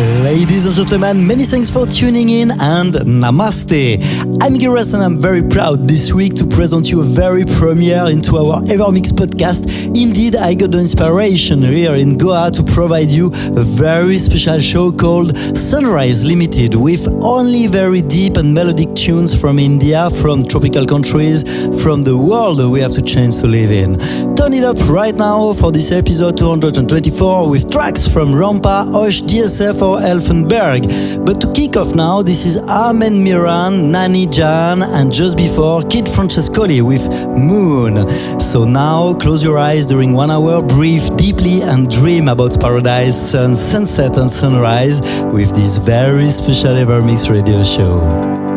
Ladies and gentlemen, many thanks for tuning in and namaste. I'm Giras and I'm very proud this week to present you a very premiere into our Evermix podcast. Indeed, I got the inspiration here in Goa to provide you a very special show called Sunrise Limited with only very deep and melodic tunes from India, from tropical countries, from the world we have to change to live in. Turn it up right now for this episode 224 with tracks from Rampa, Osh, DSF Elfenberg. But to kick off now, this is Armen Miran, Nani Jan, and just before Kid Francescoli with Moon. So now close your eyes during one hour, breathe deeply, and dream about paradise, sun, sunset, and sunrise with this very special Evermix radio show.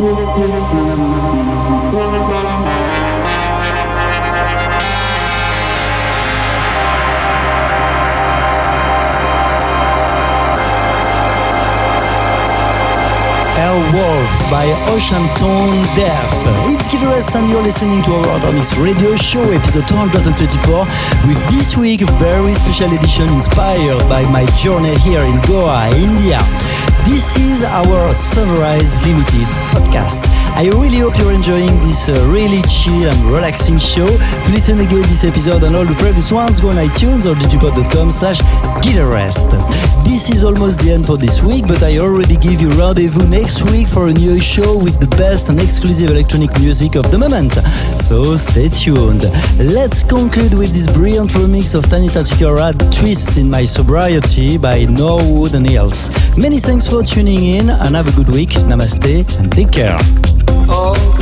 Gil Everest. By Ocean Tone Deaf. It's Gil Everest and you're listening to EverMix Radio Show episode 234 with this week a very special edition inspired by my journey here in Goa, India. This is our Sunrise Limited podcast. I really hope you're enjoying this uh, really chill and relaxing show. To listen again this episode and all the previous ones, go on iTunes or digipod.com slash gileverest. This is almost the end for this week, but I already give you rendezvous next week for a new show with the best and exclusive electronic music of the moment. So stay tuned. Let's conclude with this brilliant remix of Tanita Tikaram, Twist in My Sobriety by Norwood and Hills. Many thanks for tuning in and have a good week. Namaste and take care.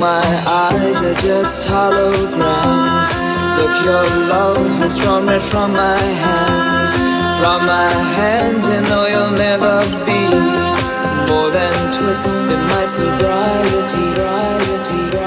my eyes are just holograms. Look, your love has drawn red from my hands. From my hands, you know you'll never be more than twist in my sobriety, sobriety.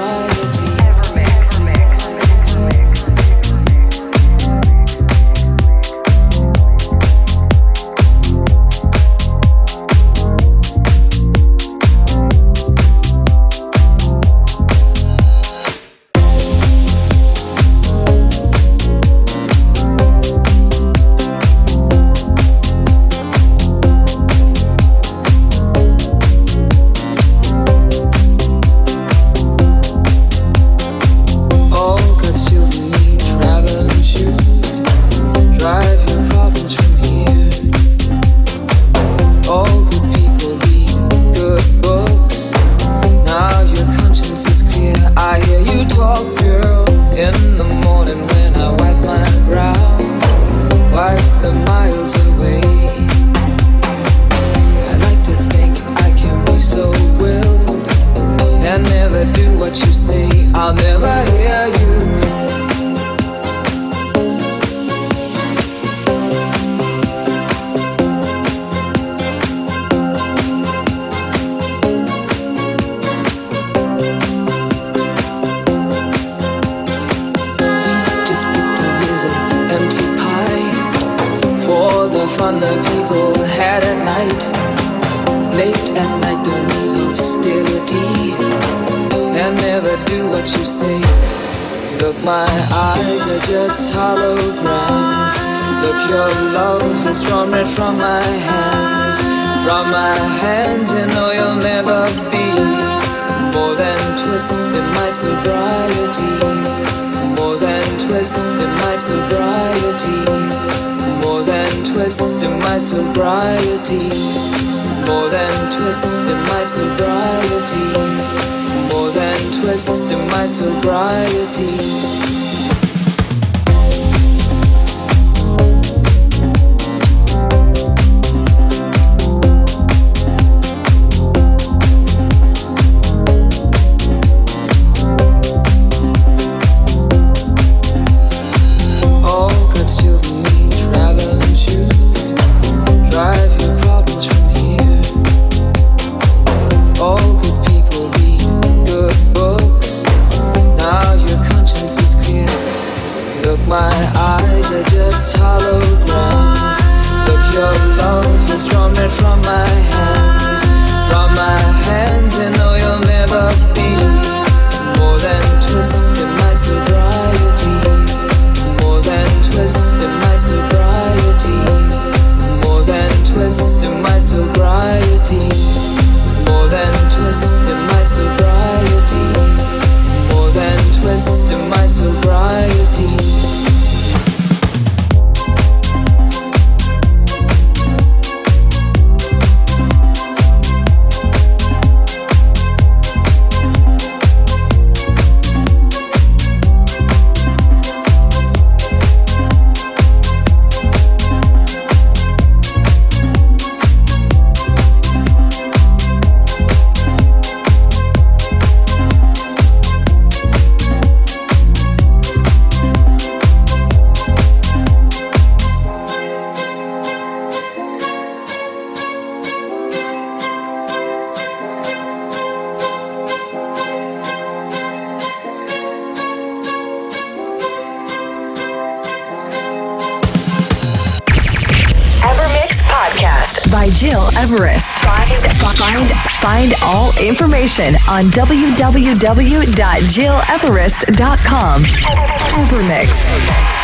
Information on www.gileverest.com. Evermix.